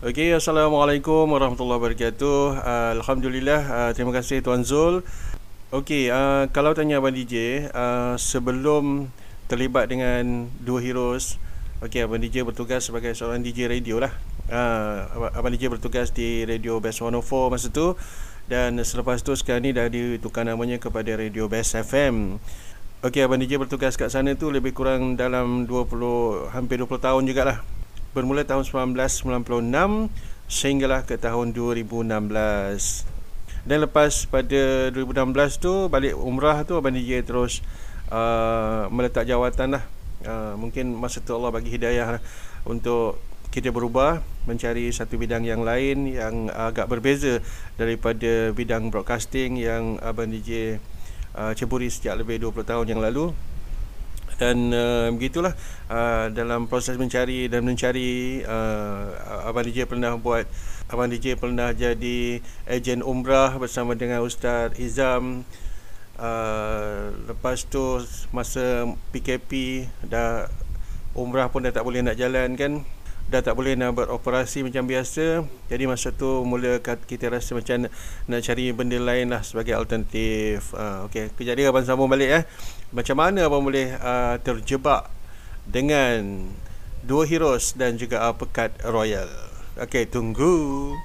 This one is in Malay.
Okey, Assalamualaikum warahmatullahi wabarakatuh. Uh, Alhamdulillah, uh, terima kasih Tuan Zul. Okey, uh, kalau tanya Abang DJ, uh, sebelum terlibat dengan dua heroes, okey Abang DJ bertugas sebagai seorang DJ radio lah. Uh, Abang DJ bertugas di Radio Best 104 masa tu dan selepas tu sekarang ni dah ditukar namanya kepada Radio Best FM. Okey, Abang DJ bertugas kat sana tu lebih kurang dalam 20 hampir 20 tahun jugalah bermula tahun 1996 sehinggalah ke tahun 2016 dan lepas pada 2016 tu balik umrah tu Abang DJ terus uh, meletak jawatan lah. Uh, mungkin masa tu Allah bagi hidayah lah untuk kita berubah mencari satu bidang yang lain yang agak berbeza daripada bidang broadcasting yang Abang DJ uh, ceburi sejak lebih 20 tahun yang lalu dan uh, begitulah uh, dalam proses mencari dan mencari uh, abang DJ pernah buat abang DJ pernah jadi ejen umrah bersama dengan Ustaz Izam uh, lepas tu masa PKP dah umrah pun dah tak boleh nak jalan kan dah tak boleh nak beroperasi macam biasa. Jadi masa tu mula kita rasa macam nak, nak cari benda lain lah sebagai alternatif. Uh, ok kejap dia abang sambung balik eh. Macam mana abang boleh uh, terjebak dengan dua heroes dan juga uh, pekat royal? Ok tunggu